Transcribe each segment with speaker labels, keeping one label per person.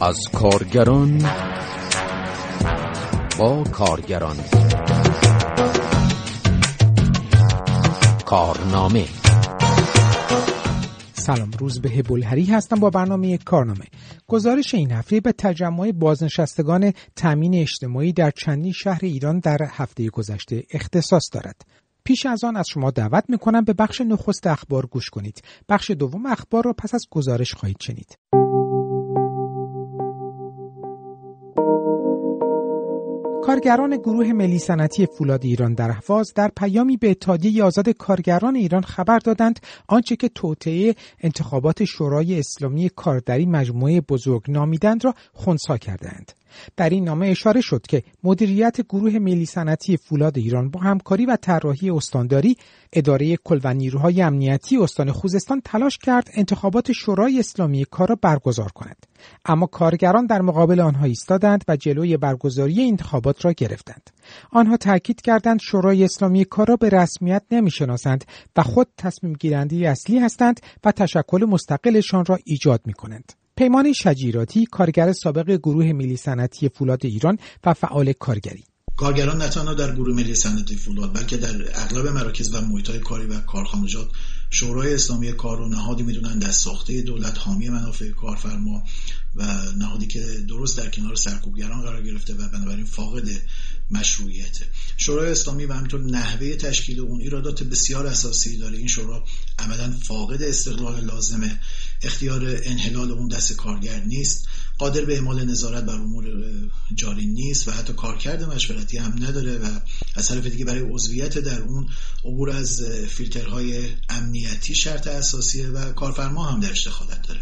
Speaker 1: از کارگران با کارگران. کارنامه.
Speaker 2: سلام روز به هبولهری هستم با برنامه کارنامه. گزارش این هفته به تجمع بازنشستگان تامین اجتماعی در چندین شهر ایران در هفته گذشته اختصاص دارد. پیش از آن از شما دعوت می کنم به بخش نخست اخبار گوش کنید. بخش دوم اخبار را پس از گزارش خواهید شنید. کارگران گروه ملی صنعتی فولاد ایران در اهواز در پیامی به اتحادیه آزاد کارگران ایران خبر دادند آنچه که توطئه انتخابات شورای اسلامی کاردری مجموعه بزرگ نامیدند را خونسا کردند در این نامه اشاره شد که مدیریت گروه ملی صنعتی فولاد ایران با همکاری و طراحی استانداری اداره کل و نیروهای امنیتی استان خوزستان تلاش کرد انتخابات شورای اسلامی کار را برگزار کند اما کارگران در مقابل آنها ایستادند و جلوی برگزاری انتخابات را گرفتند آنها تاکید کردند شورای اسلامی کار را به رسمیت نمی‌شناسند و خود تصمیم گیرنده اصلی هستند و تشکل مستقلشان را ایجاد می کنند. پیمان شجیراتی کارگر سابق گروه ملی صنعتی فولاد ایران و فعال کارگری.
Speaker 3: کارگران نه تنها در گروه ملی صنعتی فولاد بلکه در اغلب مراکز و محیطهای کاری و کارخانجات شورای اسلامی کار رو نهادی می‌دونن در ساخته دولت حامی منافع کارفرما و نهادی که درست در کنار سرکوبگران قرار گرفته و بنابراین فاقد مشروعیت. شورای اسلامی و همینطور نحوه تشکیل اون ایرادات بسیار اساسی داره. این شورا عملا فاقد استقلال لازمه. اختیار انحلال اون دست کارگر نیست. قادر به اعمال نظارت بر امور جاری نیست و حتی کارکرد مشورتی هم نداره و از طرف دیگه برای عضویت در اون عبور از فیلترهای امنیتی شرط اساسیه و کارفرما هم درش دخالت داره.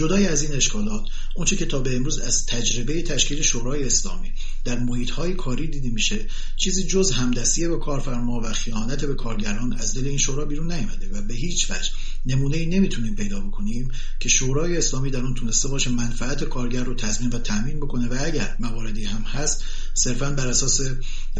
Speaker 3: جدای از این اشکالات اونچه که تا به امروز از تجربه تشکیل شورای اسلامی در محیط های کاری دیده میشه چیزی جز همدستیه به کارفرما و خیانت به کارگران از دل این شورا بیرون نیامده و به هیچ وجه نمونه ای نمی‌تونیم پیدا بکنیم که شورای اسلامی در اون تونسته باشه منفعت کارگر رو تضمین و تامین بکنه و اگر مواردی هم هست صرفا بر اساس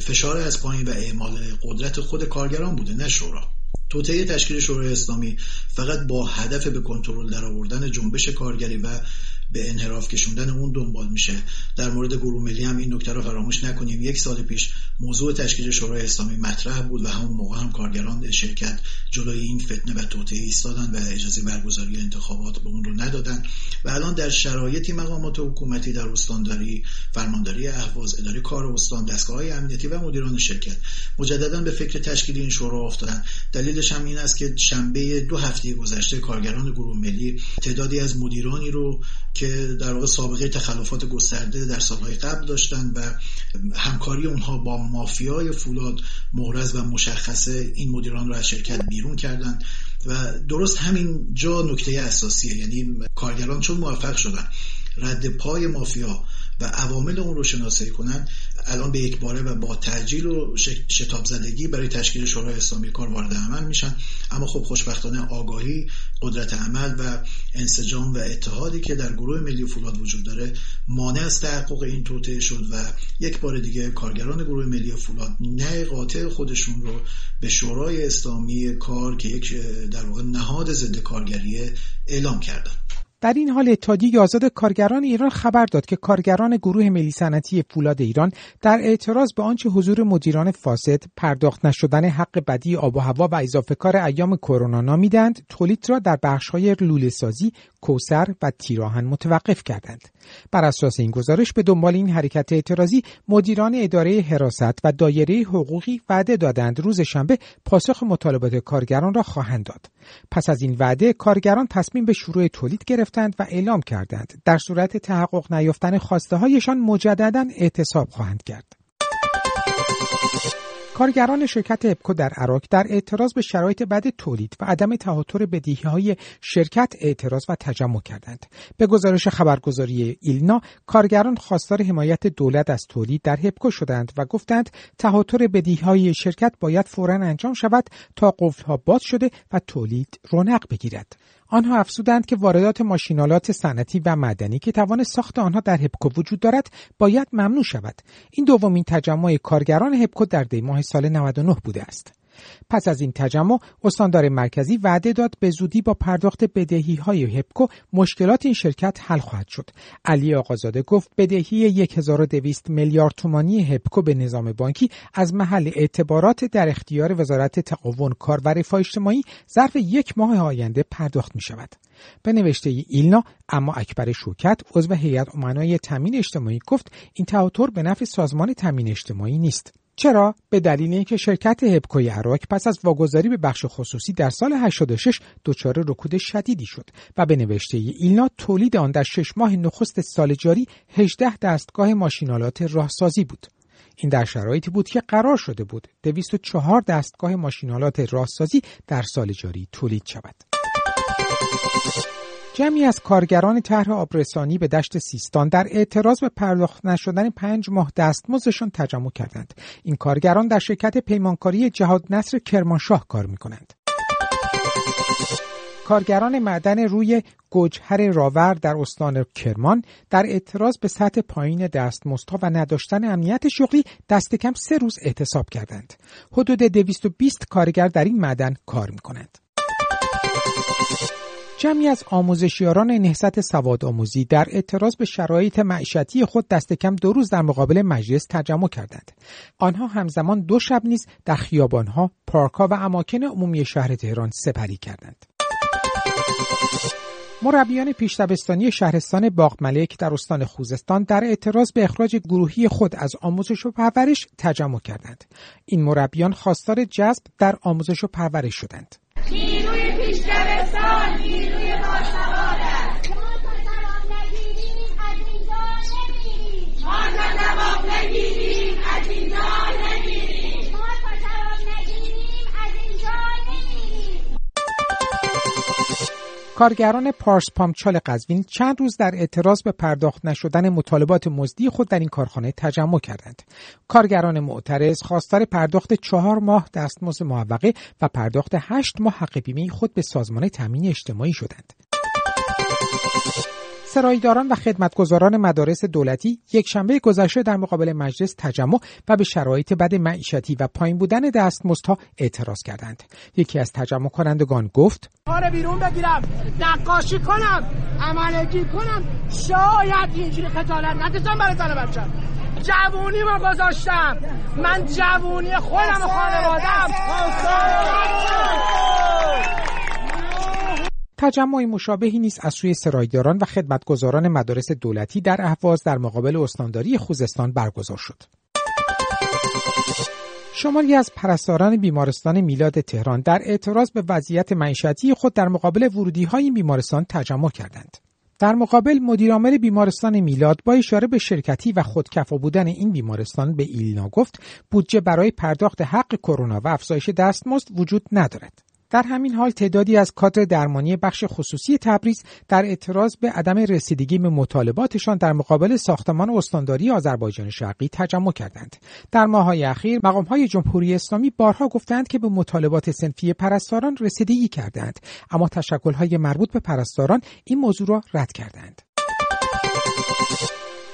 Speaker 3: فشار از پایین و اعمال قدرت خود کارگران بوده نه شورا. توطئه تشکیل شورای اسلامی فقط با هدف به کنترل درآوردن جنبش کارگری و به انحراف کشوندن اون دنبال میشه. در مورد گروه ملی هم این نکته رو فراموش نکنیم. یک سال پیش موضوع تشکیل شورای اسلامی مطرح بود و همون موقع هم کارگران شرکت جلوی این فتنه و توطئه ایستادن و اجازه برگزاری انتخابات به اون رو ندادن و الان در شرایطی مقامات حکومتی در استانداری فرمانداری اهواز اداره کار استان دستگاه های امنیتی و مدیران شرکت مجددا به فکر تشکیل این شورا افتادن دلیلش هم این است که شنبه دو هفته گذشته کارگران گروه ملی تعدادی از مدیرانی رو که در واقع سابقه تخلفات گسترده در سالهای قبل داشتن و همکاری اونها با مافیای فولاد مورز و مشخصه این مدیران رو از شرکت بیرون کردن. و درست همین جا نکته اساسیه یعنی کارگران چون موفق شدن. رد پای مافیا و عوامل اون رو شناسایی کنن. الان به یک باره و با ترجیل و شتاب زدگی برای تشکیل شورای اسلامی کار وارد عمل میشن. اما خب خوشبختانه آگاهی قدرت عمل و انسجام و اتحادی که در گروه ملی فولاد وجود داره مانع از تحقق این توطئه شد و یک بار دیگه کارگران گروه ملی فولاد نه قاطع خودشون رو به شورای اسلامی کار که یک در واقع نهاد ضد کارگریه اعلام کردن.
Speaker 2: در این حال اتحادیه آزاد کارگران ایران خبر داد که کارگران گروه ملی صنعتی فولاد ایران در اعتراض به آنچه حضور مدیران فاسد پرداخت نشدن حق بدی آب و هوا و اضافه کار ایام کرونا نامیدند تولید را در بخش‌های لوله سازی، کوسر و تیراهن متوقف کردند. بر اساس این گزارش به دنبال این حرکت اعتراضی مدیران اداره حراست و دایره حقوقی وعده دادند روز شنبه پاسخ مطالبات کارگران را خواهند داد. پس از این وعده کارگران تصمیم به شروع تولید گرفتند و اعلام کردند در صورت تحقق نیافتن خواسته هایشان مجددا اعتصاب خواهند کرد. کارگران شرکت اپکو در عراق در اعتراض به شرایط بد تولید و عدم تهاتر بدهی های شرکت اعتراض و تجمع کردند. به گزارش خبرگزاری ایلنا، کارگران خواستار حمایت دولت از تولید در هپکو شدند و گفتند تهاتر بدهی های شرکت باید فورا انجام شود تا قفل ها باز شده و تولید رونق بگیرد. آنها افزودند که واردات ماشینالات صنعتی و مدنی که توان ساخت آنها در هپکو وجود دارد باید ممنوع شود. این دومین تجمع کارگران هپکو در دی ماه سال 99 بوده است. پس از این تجمع استاندار مرکزی وعده داد به زودی با پرداخت بدهی های هپکو مشکلات این شرکت حل خواهد شد علی آقازاده گفت بدهی 1200 میلیارد تومانی هپکو به نظام بانکی از محل اعتبارات در اختیار وزارت تقاون کار و رفاه اجتماعی ظرف یک ماه آینده پرداخت می شود. به نوشته ایلنا اما اکبر شوکت عضو هیئت امنای تامین اجتماعی گفت این تواتر به نفع سازمان تامین اجتماعی نیست چرا؟ به دلیل اینکه شرکت هبکوی عراق پس از واگذاری به بخش خصوصی در سال 86 دچار رکود شدیدی شد و به نوشته ایلنا تولید آن در شش ماه نخست سال جاری 18 دستگاه ماشینالات راهسازی بود. این در شرایطی بود که قرار شده بود 204 دستگاه ماشینالات راهسازی در سال جاری تولید شود. جمعی از کارگران طرح آبرسانی به دشت سیستان در اعتراض به پرداخت نشدن پنج ماه دستمزدشان تجمع کردند این کارگران در شرکت پیمانکاری جهاد نصر کرمانشاه کار می کنند. کارگران معدن روی گوجهر راور در استان کرمان در اعتراض به سطح پایین دستمزدها و نداشتن امنیت شغلی دست کم سه روز اعتصاب کردند. حدود 220 کارگر در این معدن کار می کنند. جمعی از آموزشیاران نهضت سواد آموزی در اعتراض به شرایط معیشتی خود دست کم دو روز در مقابل مجلس تجمع کردند. آنها همزمان دو شب نیز در خیابانها، پارکها و اماکن عمومی شهر تهران سپری کردند. مربیان پیشتبستانی شهرستان باغ ملک در استان خوزستان در اعتراض به اخراج گروهی خود از آموزش و پرورش تجمع کردند. این مربیان خواستار جذب در آموزش و پرورش شدند. نیروی پیشگرستان نیروی باسواد است ما تا جواب نگیریم از اینجا نمیریم. ما تا جواب نگیریم از اینجا کارگران پارس پامچال قزوین چند روز در اعتراض به پرداخت نشدن مطالبات مزدی خود در این کارخانه تجمع کردند. کارگران معترض خواستار پرداخت چهار ماه دستمزد معوقه و پرداخت هشت ماه حق بیمه خود به سازمان تامین اجتماعی شدند. سرایداران و خدمتگزاران مدارس دولتی یک شنبه گذشته در مقابل مجلس تجمع و به شرایط بد معیشتی و پایین بودن دستمزدها اعتراض کردند. یکی از تجمع کنندگان گفت
Speaker 4: کار بیرون بگیرم نقاشی کنم عملگی کنم شاید اینجوری خجالت نکشم برای زن بچم. جوونی ما گذاشتم. من جوونی خودم و خانوادم
Speaker 2: تجمع مشابهی نیست از سوی سرایداران و خدمتگزاران مدارس دولتی در اهواز در مقابل استانداری خوزستان برگزار شد. شماری از پرستاران بیمارستان میلاد تهران در اعتراض به وضعیت معیشتی خود در مقابل ورودی های بیمارستان تجمع کردند. در مقابل مدیرعامل بیمارستان میلاد با اشاره به شرکتی و خودکفا بودن این بیمارستان به ایلنا گفت بودجه برای پرداخت حق کرونا و افزایش دستمزد وجود ندارد. در همین حال تعدادی از کادر درمانی بخش خصوصی تبریز در اعتراض به عدم رسیدگی به مطالباتشان در مقابل ساختمان استانداری آذربایجان شرقی تجمع کردند. در ماههای اخیر مقامهای جمهوری اسلامی بارها گفتند که به مطالبات سنفی پرستاران رسیدگی کردند اما تشکلهای مربوط به پرستاران این موضوع را رد کردند.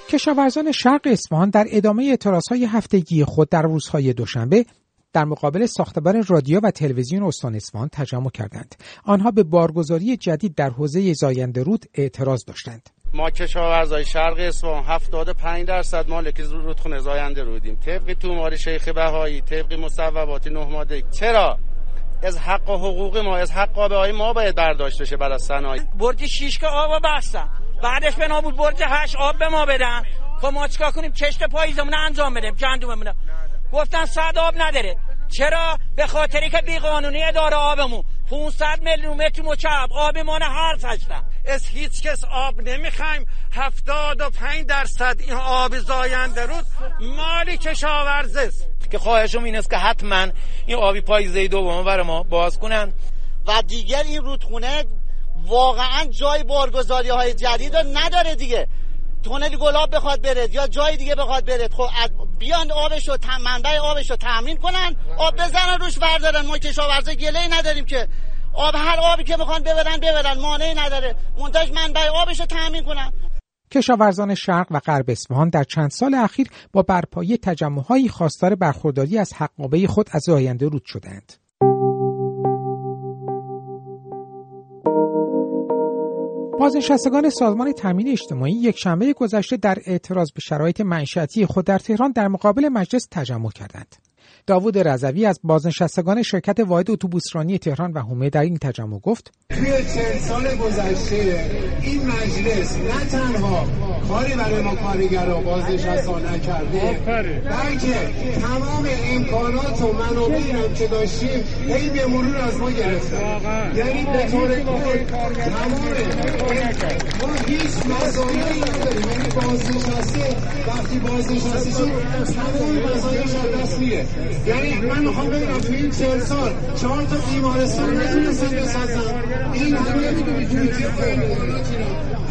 Speaker 2: کشاورزان شرق اصفهان در ادامه اعتراضهای هفتگی خود در روزهای دوشنبه در مقابل ساختمان رادیو و تلویزیون استان اصفهان تجمع کردند. آنها به بارگذاری جدید در حوزه زاینده رود اعتراض داشتند.
Speaker 5: ما کشاورزای شرق اصفهان 75 درصد مالک رودخونه زاینده رودیم. طبق تومار شیخ بهایی طبق مصوبات نه ماده چرا؟ از حق و حقوق ما از حق آب ما باید برداشت بشه برای صنایع.
Speaker 4: برج 6 که آب بستن بعدش به نابود برج 8 آب به ما بدن. خب ما چیکار کنیم؟ کشت پاییزمون انجام بدیم. گندممون گفتن صد آب نداره. چرا؟ به خاطری که بیقانونی اداره آبمون. 500 میلیون متر مکعب آب ما حرف هستن.
Speaker 5: از هیچ کس آب نمی‌خوایم. 75 درصد این آب زاینده رود مالی کشاورز است. که خواهشم این است که حتما این آبی پاییزه دوم برای ما باز کنن.
Speaker 6: و دیگر این رودخونه واقعا جای بارگذاری های جدید رو نداره دیگه. تونل گلاب بخواد برد یا جای دیگه بخواد برد. خب بیان آبش رو منبع آبش رو تامین کنن آب بزنن روش بردارن ما کشاورزا گله نداریم که. آب هر آبی که می‌خوان ببرن ببرن. مانعی نداره. منتج منبع آبش رو تامین کنن.
Speaker 2: کشاورزان شرق و غرب اصفهان در چند سال اخیر با برپایی تجمعهایی خواستار برخورداری از حقابه خود از آینده رود شدند. بازنشستگان سازمان تامین اجتماعی یک شنبه گذشته در اعتراض به شرایط معیشتی خود در تهران در مقابل مجلس تجمع کردند. داوود رضوی از بازنشستگان شرکت واحد اتوبوسرانی تهران و حومه در این تجمع گفت
Speaker 7: توی چند سال گذشته این مجلس نه تنها کاری برای ما کارگرا بازنشستا نکرده بلکه تمام امکانات و منابعی هم که داشتیم هی به مرور از ما گرفته یعنی به طور کل تمام ما هیچ مزایایی نداریم. یعنی بازنشسته وقتی بازنشسته شد تمام مزایاش از دست میره. یعنی من می‌خوام ببینم تو این چهل سال چهار تا بیمارستان نتونستن بسازن این همه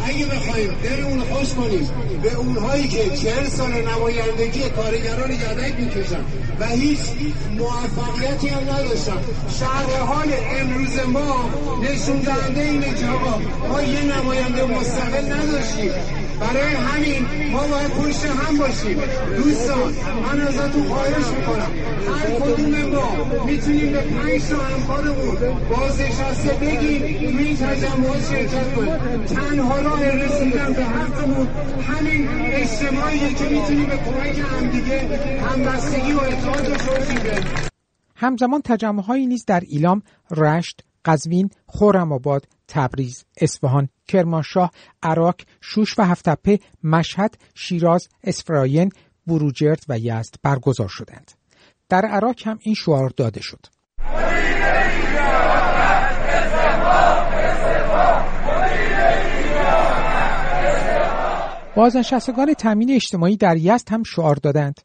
Speaker 7: اگه بخوایم اون خوش کنیم به اونهایی که چهل سال نمایندگی کارگران یدک می‌کشن و هیچ موفقیتی هم نداشتن. شهر امروز ما نشون دهنده اینه که ما یه نماینده مستقل نداشتیم. برای همین ما باید پشت هم باشیم. دوستان من ازتون خواهش می‌کنم. هر کدوم ما می‌تونیم به پنج تا همکارمون بازنشسته بگیم تو این تجمعات شرکت کنیم. تنها راه رسیدن به حقمون همین اجتماعیه که می‌تونیم به کمک همدیگه همبستگی و اتحاد رو
Speaker 2: همزمان تجمعهایی نیز در ایلام، رشت، قزوین، خرم‌آباد، تبریز، اصفهان، کرمانشاه، عراق، شوش و هفتپه، مشهد، شیراز، اسفراین، بروجرد و یزد برگزار شدند. در عراق هم این شعار داده شد. بازنشستگان تامین اجتماعی در یزد هم شعار دادند.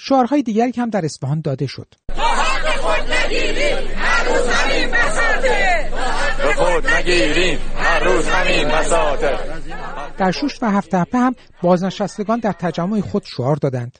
Speaker 2: شعارهای دیگری هم در اصفهان داده شد. نگیریم هر روز همین به خود نگیریم هر روز همین در شوش و هفته هم بازنشستگان در تجمع خود شعار دادند.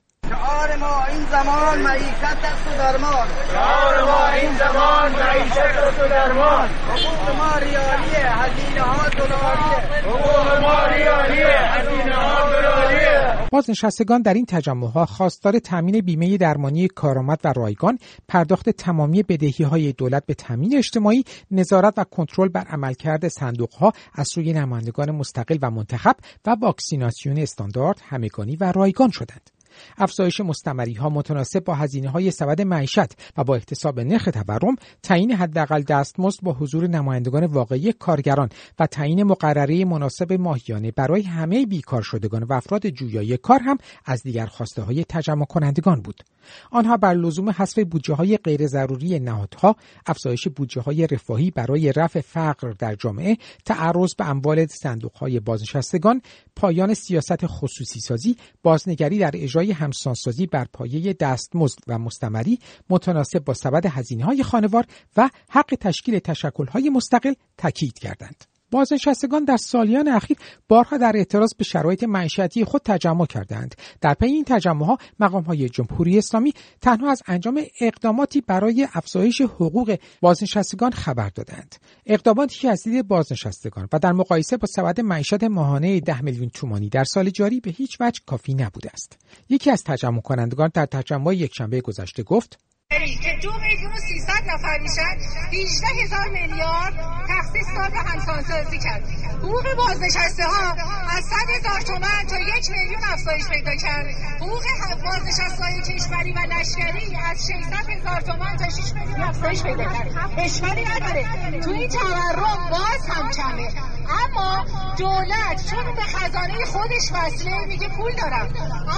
Speaker 8: این زمان معیشت است و درمان شعار ما این زمان معیشت است و درمان حقوق ما ریالیه هزینه ها دلاریه حقوق ما ریالیه هزینه ها دلاریه
Speaker 2: بازنشستگان در این تجمع ها خواستار تامین بیمه درمانی کارآمد و رایگان، پرداخت تمامی بدهی های دولت به تامین اجتماعی، نظارت و کنترل بر عملکرد صندوق ها از سوی نمایندگان مستقل و منتخب و واکسیناسیون استاندارد، همگانی و رایگان شدند. افزایش مستمری ها متناسب با هزینه های سبد معیشت و با احتساب نرخ تورم تعیین حداقل دستمزد با حضور نمایندگان واقعی کارگران و تعیین مقرره مناسب ماهیانه برای همه بیکار شدگان و افراد جویای کار هم از دیگر خواسته های تجمع کنندگان بود. آنها بر لزوم حذف بودجه های غیر ضروری نهادها افزایش بودجه های رفاهی برای رفع فقر در جامعه تعرض به اموال صندوق های بازنشستگان پایان سیاست خصوصی سازی بازنگری در اجرای همسانسازی بر پایه دستمزد و مستمری متناسب با سبد هزینه های خانوار و حق تشکیل تشکل های مستقل تاکید کردند. بازنشستگان در سالیان اخیر بارها در اعتراض به شرایط معیشتی خود تجمع کردند. در پی این تجمع ها های جمهوری اسلامی تنها از انجام اقداماتی برای افزایش حقوق بازنشستگان خبر دادند. اقداماتی که از دید بازنشستگان و در مقایسه با سبد معیشت ماهانه ده میلیون تومانی در سال جاری به هیچ وجه کافی نبوده است. یکی از تجمع کنندگان در تجمع یکشنبه گذشته گفت
Speaker 9: که دو میلیون و سیصد نفر میشن 18 هزار میلیارد تخصیص داد به همسانسازی کرد. حقوق بازنشسته ها از 100 هزار تومن تا یک میلیون افزایش پیدا کرد. حقوق بازنشسته های کشوری و لشکری از 600 هزار تومن تا 6 میلیون افزایش پیدا کرد. اشکالی نداره. تو این تورم باز هم کمه. اما دولت چون به خزانه خودش وصله میگه پول دارم.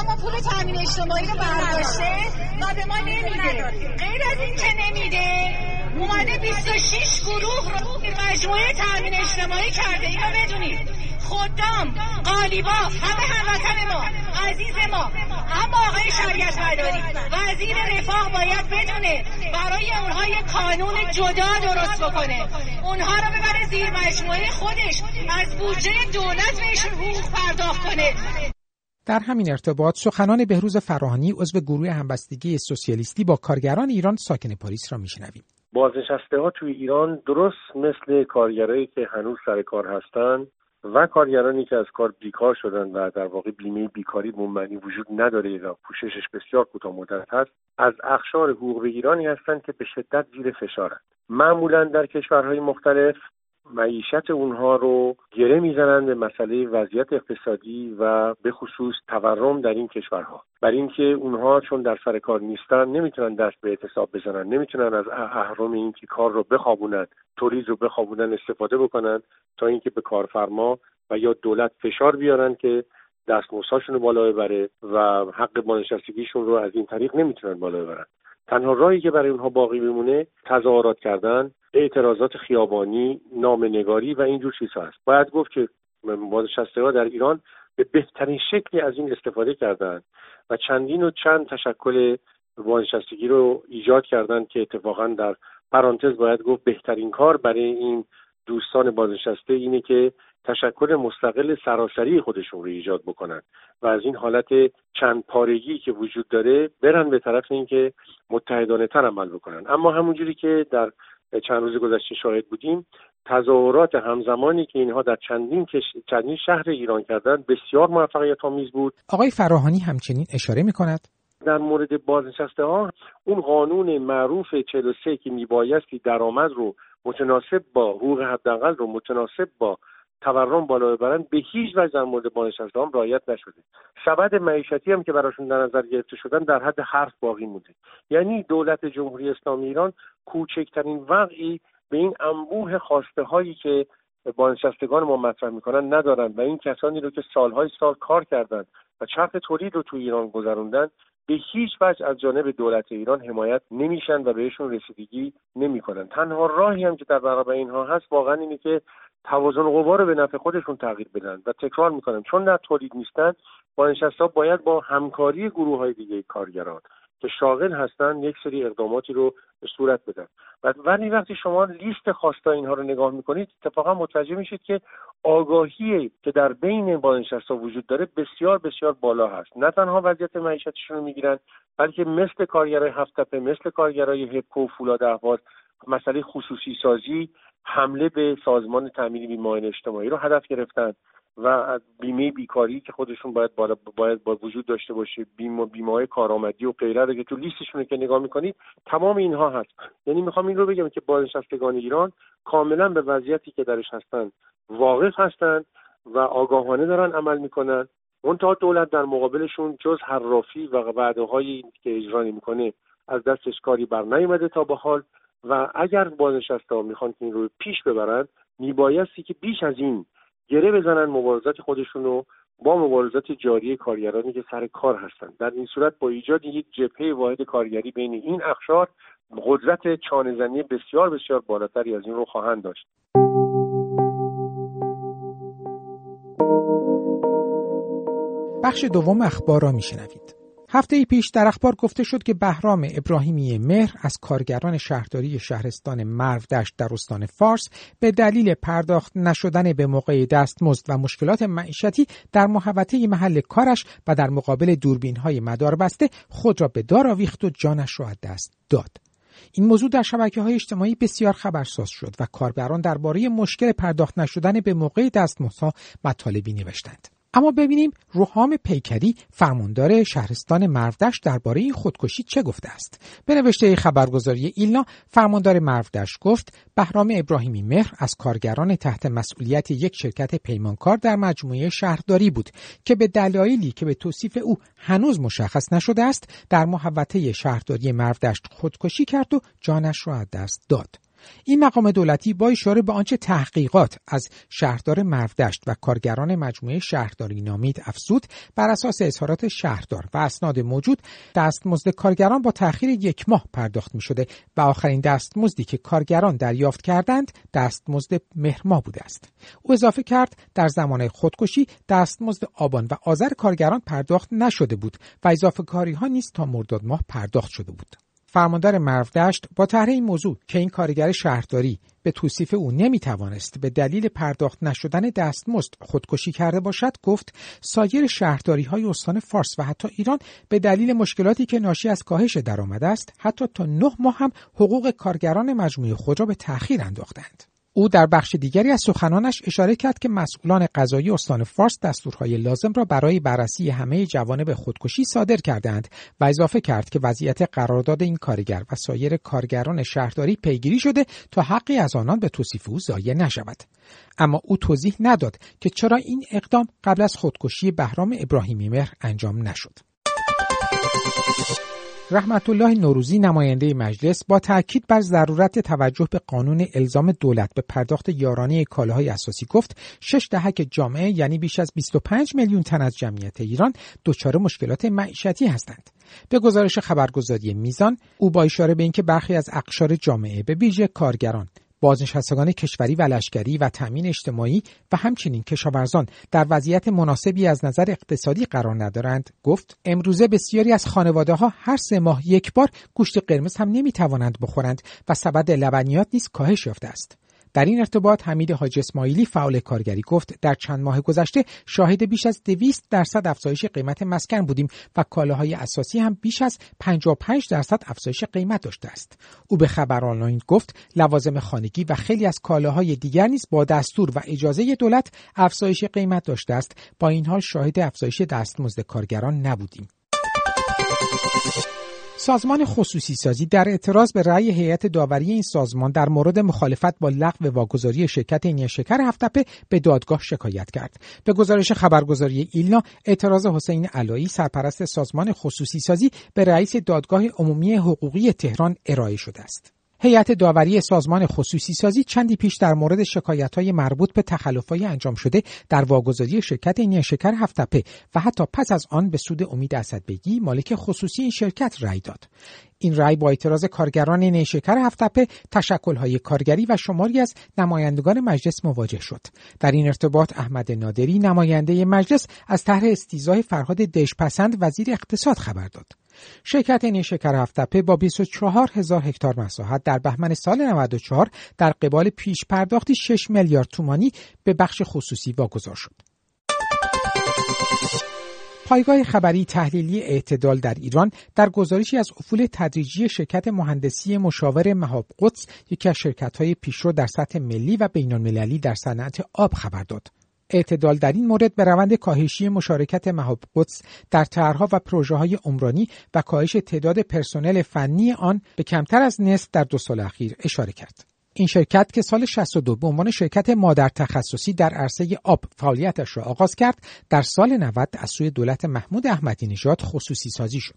Speaker 9: اما پول تامین اجتماعی رو برداشته و به ما نمیده. غیر از این که نمیده اومده 26 گروه رو مجموعه تامین اجتماعی کرده. اینو بدونید. خدام قالیبا همه هموطن ما عزیز ما اما آقای شریعت مداری وزیر رفاه باید بدونه برای اونها یه قانون جدا درست بکنه. اونها رو ببره زیر مجموعه خودش از بودجه دولت بهشون حقوق پرداخت کنه.
Speaker 2: در همین ارتباط سخنان بهروز فراهانی عضو گروه همبستگی سوسیالیستی با کارگران ایران ساکن پاریس را میشنویم.
Speaker 10: بازنشسته ها توی ایران درست مثل کارگرایی که هنوز سر کار هستن و کارگرانی که از کار بیکار شدن و در واقع بیمه بیکاری معنی وجود نداره و پوششش بسیار کوتاه مدت هست از اخشار حقوق ایرانی هستند که به شدت زیر فشارند. معمولا در کشورهای مختلف معیشت اونها رو گره می‌زنند به مسئله وضعیت اقتصادی و به خصوص تورم در این کشورها. بر اینکه اونها چون در سر کار نیستن نمی‌تونن دست به اعتصاب بزنن نمی‌تونن از اهرم اینکه کار رو بخوابونن تولید رو بخوابونن استفاده بکنن تا اینکه به کارفرما و یا دولت فشار بیارن که دستمزدهاشون رو بالا ببره و حق بازنشستگیشون رو از این طریق نمی‌تونن بالا ببرن. تنها راهی که برای اونها باقی میمونه تظاهرات کردن اعتراضات خیابانی نامنگاری و اینجور چیزها هست. باید گفت که بازنشسته ها در ایران به بهترین شکلی از این استفاده کردند و چندین و چند تشکل بازنشستگی رو ایجاد کردند که اتفاقا در پرانتز باید گفت بهترین کار برای این دوستان بازنشسته اینه که تشکل مستقل سراسری خودشون رو ایجاد بکنن و از این حالت چند پارگی که وجود داره برن به طرف اینکه متحدانه تر عمل بکنن. اما همونجوری که در چند روز گذشته شاهد بودیم تظاهرات همزمانی که اینها در چندین, چندین شهر ایران کردن بسیار موفقیت آمیز بود.
Speaker 2: آقای فراهانی همچنین اشاره می کند
Speaker 10: در مورد بازنشسته ها اون قانون معروف 43 که میبایستی درآمد رو متناسب با حقوق حداقل رو متناسب با تورم بالا ببرن به هیچ وجه در مورد بازنشسته هم رعایت نشده. سبد معیشتی هم که براشون در نظر گرفته شدن در حد حرف باقی مونده. یعنی دولت جمهوری اسلامی ایران کوچکترین وقعی به این انبوه خواسته هایی که بازنشستگان ما مطرح می‌کنن ندارن و این کسانی رو که سالهای سال کار کردند و چرخ تولید رو تو ایران گذروندن به هیچ وجه از جانب دولت ایران حمایت نمیشن و بهشون رسیدگی نمی‌کنن. تنها راهی هم که در برابر اینها هست واقعا اینه که توازن قوا رو به نفع خودشون تغییر بدن و تکرار می‌کنم چون در تولید نیستن بازنشسته باید با همکاری گروه های دیگه کارگران که شاغل هستن یک سری اقداماتی رو به صورت بدن. ولی وقتی شما لیست خواستا اینها رو نگاه می‌کنید اتفاقا متوجه میشید که آگاهی که در بین بازنشسته وجود داره بسیار بسیار بالا هست. نه تنها وضعیت معیشتشون رو می‌گیرن بلکه مثل کارگرای هفت مثل کارگرای هپکو و فولاد اهواز مسئله خصوصی سازی حمله به سازمان تامین بیمه اجتماعی رو هدف گرفتن. و بیمه بیکاری که خودشون باید باید, باید با وجود داشته باشه بیمه بیمه های کارآمدی و غیره که تو لیستشون که نگاه می‌کنید تمام اینها هست. یعنی می‌خوام این رو بگم که بازنشستگان ایران کاملا به وضعیتی که درش هستن واقف هستن و آگاهانه دارن عمل می‌کنن. منتها دولت در مقابلشون جز حرافی و وعده هایی که اجرا می‌کنه از دستش کاری بر نیومده تا به حال و اگر بازنشسته ها می‌خوان که این رو پیش ببرن میبایستی که بیش از این گره بزنن مبارزات خودشون رو با مبارزات جاری کارگرانی که سر کار هستند در این صورت با ایجاد یک جبهه واحد کارگری بین این اخشار قدرت چانهزنی بسیار بسیار بالاتری از این رو خواهند داشت.
Speaker 2: بخش دوم اخبار را میشنوید. هفته پیش در اخبار گفته شد که بهرام ابراهیمی مهر از کارگران شهرداری شهرستان مرودشت در استان فارس به دلیل پرداخت نشدن به موقع دستمزد و مشکلات معیشتی در محوطه محل کارش و در مقابل دوربین های مدار بسته خود را به دار آویخت و جانش را از دست داد. این موضوع در شبکه های اجتماعی بسیار خبرساز شد و کاربران درباره مشکل پرداخت نشدن به موقع دستمزدها مطالبی نوشتند. اما ببینیم روحام پیکری فرماندار شهرستان مردش درباره این خودکشی چه گفته است. به نوشته خبرگزاری ایلنا فرماندار مردش گفت بهرام ابراهیمی مهر از کارگران تحت مسئولیت یک شرکت پیمانکار در مجموعه شهرداری بود که به دلایلی که به توصیف او هنوز مشخص نشده است در محوطه شهرداری مردشت خودکشی کرد و جانش را از دست داد. این مقام دولتی با اشاره به آنچه تحقیقات از شهردار مردشت و کارگران مجموعه شهرداری نامید افزود بر اساس اظهارات شهردار و اسناد موجود دستمزد کارگران با تأخیر یک ماه پرداخت می شده و آخرین دستمزدی که کارگران دریافت کردند دستمزد مهر ماه بوده است. او اضافه کرد در زمان خودکشی دستمزد آبان و آذر کارگران پرداخت نشده بود و اضافه کاری ها نیز تا مرداد ماه پرداخت شده بود. فرماندار مرودشت با طرح این موضوع که این کارگر شهرداری به توصیف او نمی‌توانست به دلیل پرداخت نشدن دستمزد خودکشی کرده باشد گفت سایر شهرداری های استان فارس و حتی ایران به دلیل مشکلاتی که ناشی از کاهش درآمد است حتی تا نه ماه هم حقوق کارگران مجموعه خود را به تأخیر انداختند. او در بخش دیگری از سخنانش اشاره کرد که مسئولان قضایی استان فارس دستورهای لازم را برای بررسی همه جوانب خودکشی صادر کردند و اضافه کرد که وضعیت قرارداد این کارگر و سایر کارگران شهرداری پیگیری شده تا حقی از آنان به توصیف او ضایع نشود. اما او توضیح نداد که چرا این اقدام قبل از خودکشی بهرام ابراهیمی مهر انجام نشد. رحمت الله نوروزی نماینده مجلس با تاکید بر ضرورت توجه به قانون الزام دولت به پرداخت یارانه کالاهای اساسی گفت شش دهک جامعه یعنی بیش از 25 میلیون تن از جمعیت ایران دچار مشکلات معیشتی هستند. به گزارش خبرگزاری میزان او با اشاره به اینکه برخی از اقشار جامعه به ویژه کارگران بازنشستگان کشوری و لشکری و تأمین اجتماعی و همچنین کشاورزان در وضعیت مناسبی از نظر اقتصادی قرار ندارند. گفت امروزه بسیاری از خانواده ها هر سه ماه یک بار گوشت قرمز هم نمی توانند بخورند و سبد لبنیات نیز کاهش یافته است. در این ارتباط حمید حاج اسماعیلی فعال کارگری گفت در چند ماه گذشته شاهد بیش از 200 درصد افزایش قیمت مسکن بودیم و کالاهای اساسی هم بیش از 55 درصد افزایش قیمت داشته است. او به خبر آنلاین گفت لوازم خانگی و خیلی از کالاهای دیگر نیز با دستور و اجازه دولت افزایش قیمت داشته است. با این حال شاهد افزایش دستمزد کارگران نبودیم. سازمان خصوصی سازی در اعتراض به رأی هیئت داوری این سازمان در مورد مخالفت با لغو واگذاری شرکت نیشکر شکر هفتپه به دادگاه شکایت کرد. به گزارش خبرگزاری ایلنا اعتراض حسین علایی سرپرست سازمان خصوصی سازی به رئیس دادگاه عمومی حقوقی تهران ارائه شده است. هیئت داوری سازمان خصوصی سازی چندی پیش در مورد شکایت های مربوط به تخلفهای انجام شده در واگذاری شرکت نیشکر هفتپه و حتی پس از آن به سود امید اسدبگی مالک خصوصی این شرکت رأی داد. این رأی با اعتراض کارگران نیشکر هفتپه تشکلهای کارگری و شماری از نمایندگان مجلس مواجه شد در این ارتباط احمد نادری نماینده مجلس از طرح استیزای فرهاد دشپسند وزیر اقتصاد خبر داد شرکت نیشکر هفتپه با 24 هزار هکتار مساحت در بهمن سال 94 در قبال پیش پرداختی 6 میلیارد تومانی به بخش خصوصی واگذار شد. پایگاه خبری تحلیلی اعتدال در ایران در گزارشی از افول تدریجی شرکت مهندسی مشاور مهاب قدس یکی از شرکت‌های پیشرو در سطح ملی و بین‌المللی در صنعت آب خبر داد. اعتدال در این مورد به روند کاهشی مشارکت مهاب قدس در طرحها و پروژه های عمرانی و کاهش تعداد پرسنل فنی آن به کمتر از نصف در دو سال اخیر اشاره کرد. این شرکت که سال 62 به عنوان شرکت مادر تخصصی در عرصه آب فعالیتش را آغاز کرد در سال 90 از سوی دولت محمود احمدی نژاد خصوصی سازی شد.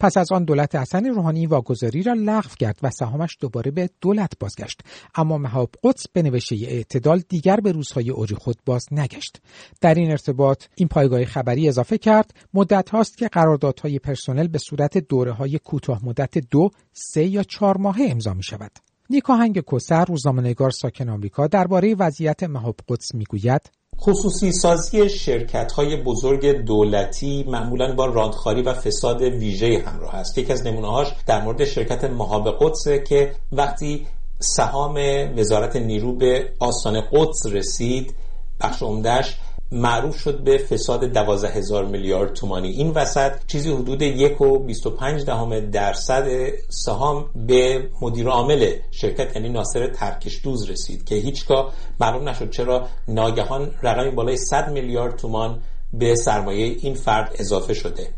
Speaker 2: پس از آن دولت حسن روحانی واگذاری را لغو کرد و سهامش دوباره به دولت بازگشت. اما مهاب قدس به نوشته اعتدال دیگر به روزهای اوج خود باز نگشت. در این ارتباط این پایگاه خبری اضافه کرد مدت هاست که قراردادهای پرسنل به صورت دوره های کوتاه مدت دو، سه یا چهار ماهه امضا می شود. نیکاهنگ کسر روزنامه‌نگار ساکن آمریکا درباره وضعیت مهاب قدس می‌گوید.
Speaker 11: خصوصی سازی شرکت های بزرگ دولتی معمولا با راندخاری و فساد ویژه همراه است. یکی از نمونه‌هاش در مورد شرکت مهاب قدسه که وقتی سهام وزارت نیرو به آستان قدس رسید بخش عمدهش معروف شد به فساد 12 هزار میلیارد تومانی. این وسط چیزی حدود یک و 25 دهم درصد سهام به مدیر عامل شرکت یعنی ناصر ترکش دوز رسید که هیچگاه معلوم نشد چرا ناگهان رقمی بالای 100 میلیارد تومان به سرمایه این فرد اضافه شده.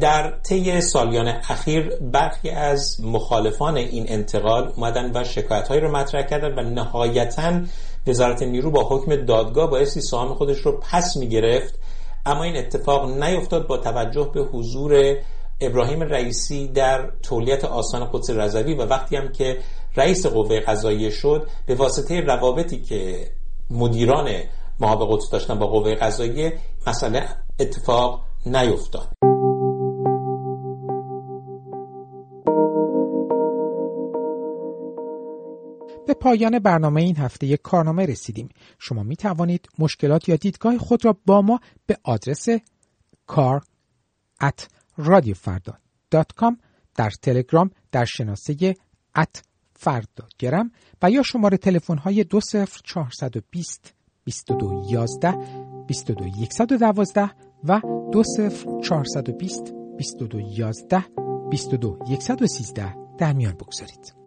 Speaker 11: در طی سالیان اخیر برخی از مخالفان این انتقال اومدن و شکایت رو مطرح کردن و نهایتا وزارت نیرو با حکم دادگاه بایستی سهام خودش رو پس می گرفت اما این اتفاق نیفتاد با توجه به حضور ابراهیم رئیسی در تولیت آسان قدس رضوی و وقتی هم که رئیس قوه قضاییه شد به واسطه روابطی که مدیران محاب قدس داشتن با قوه قضاییه مسئله اتفاق نیفتاد.
Speaker 2: به پایان برنامه این هفته یک کارنامه رسیدیم. شما می توانید مشکلات یا دیدگاه خود را با ما به آدرس کار در تلگرام در شناسه ات فرداگرم و یا شماره تلفن های 20420 2211 22112 و 20420 2211 22113 در میان بگذارید.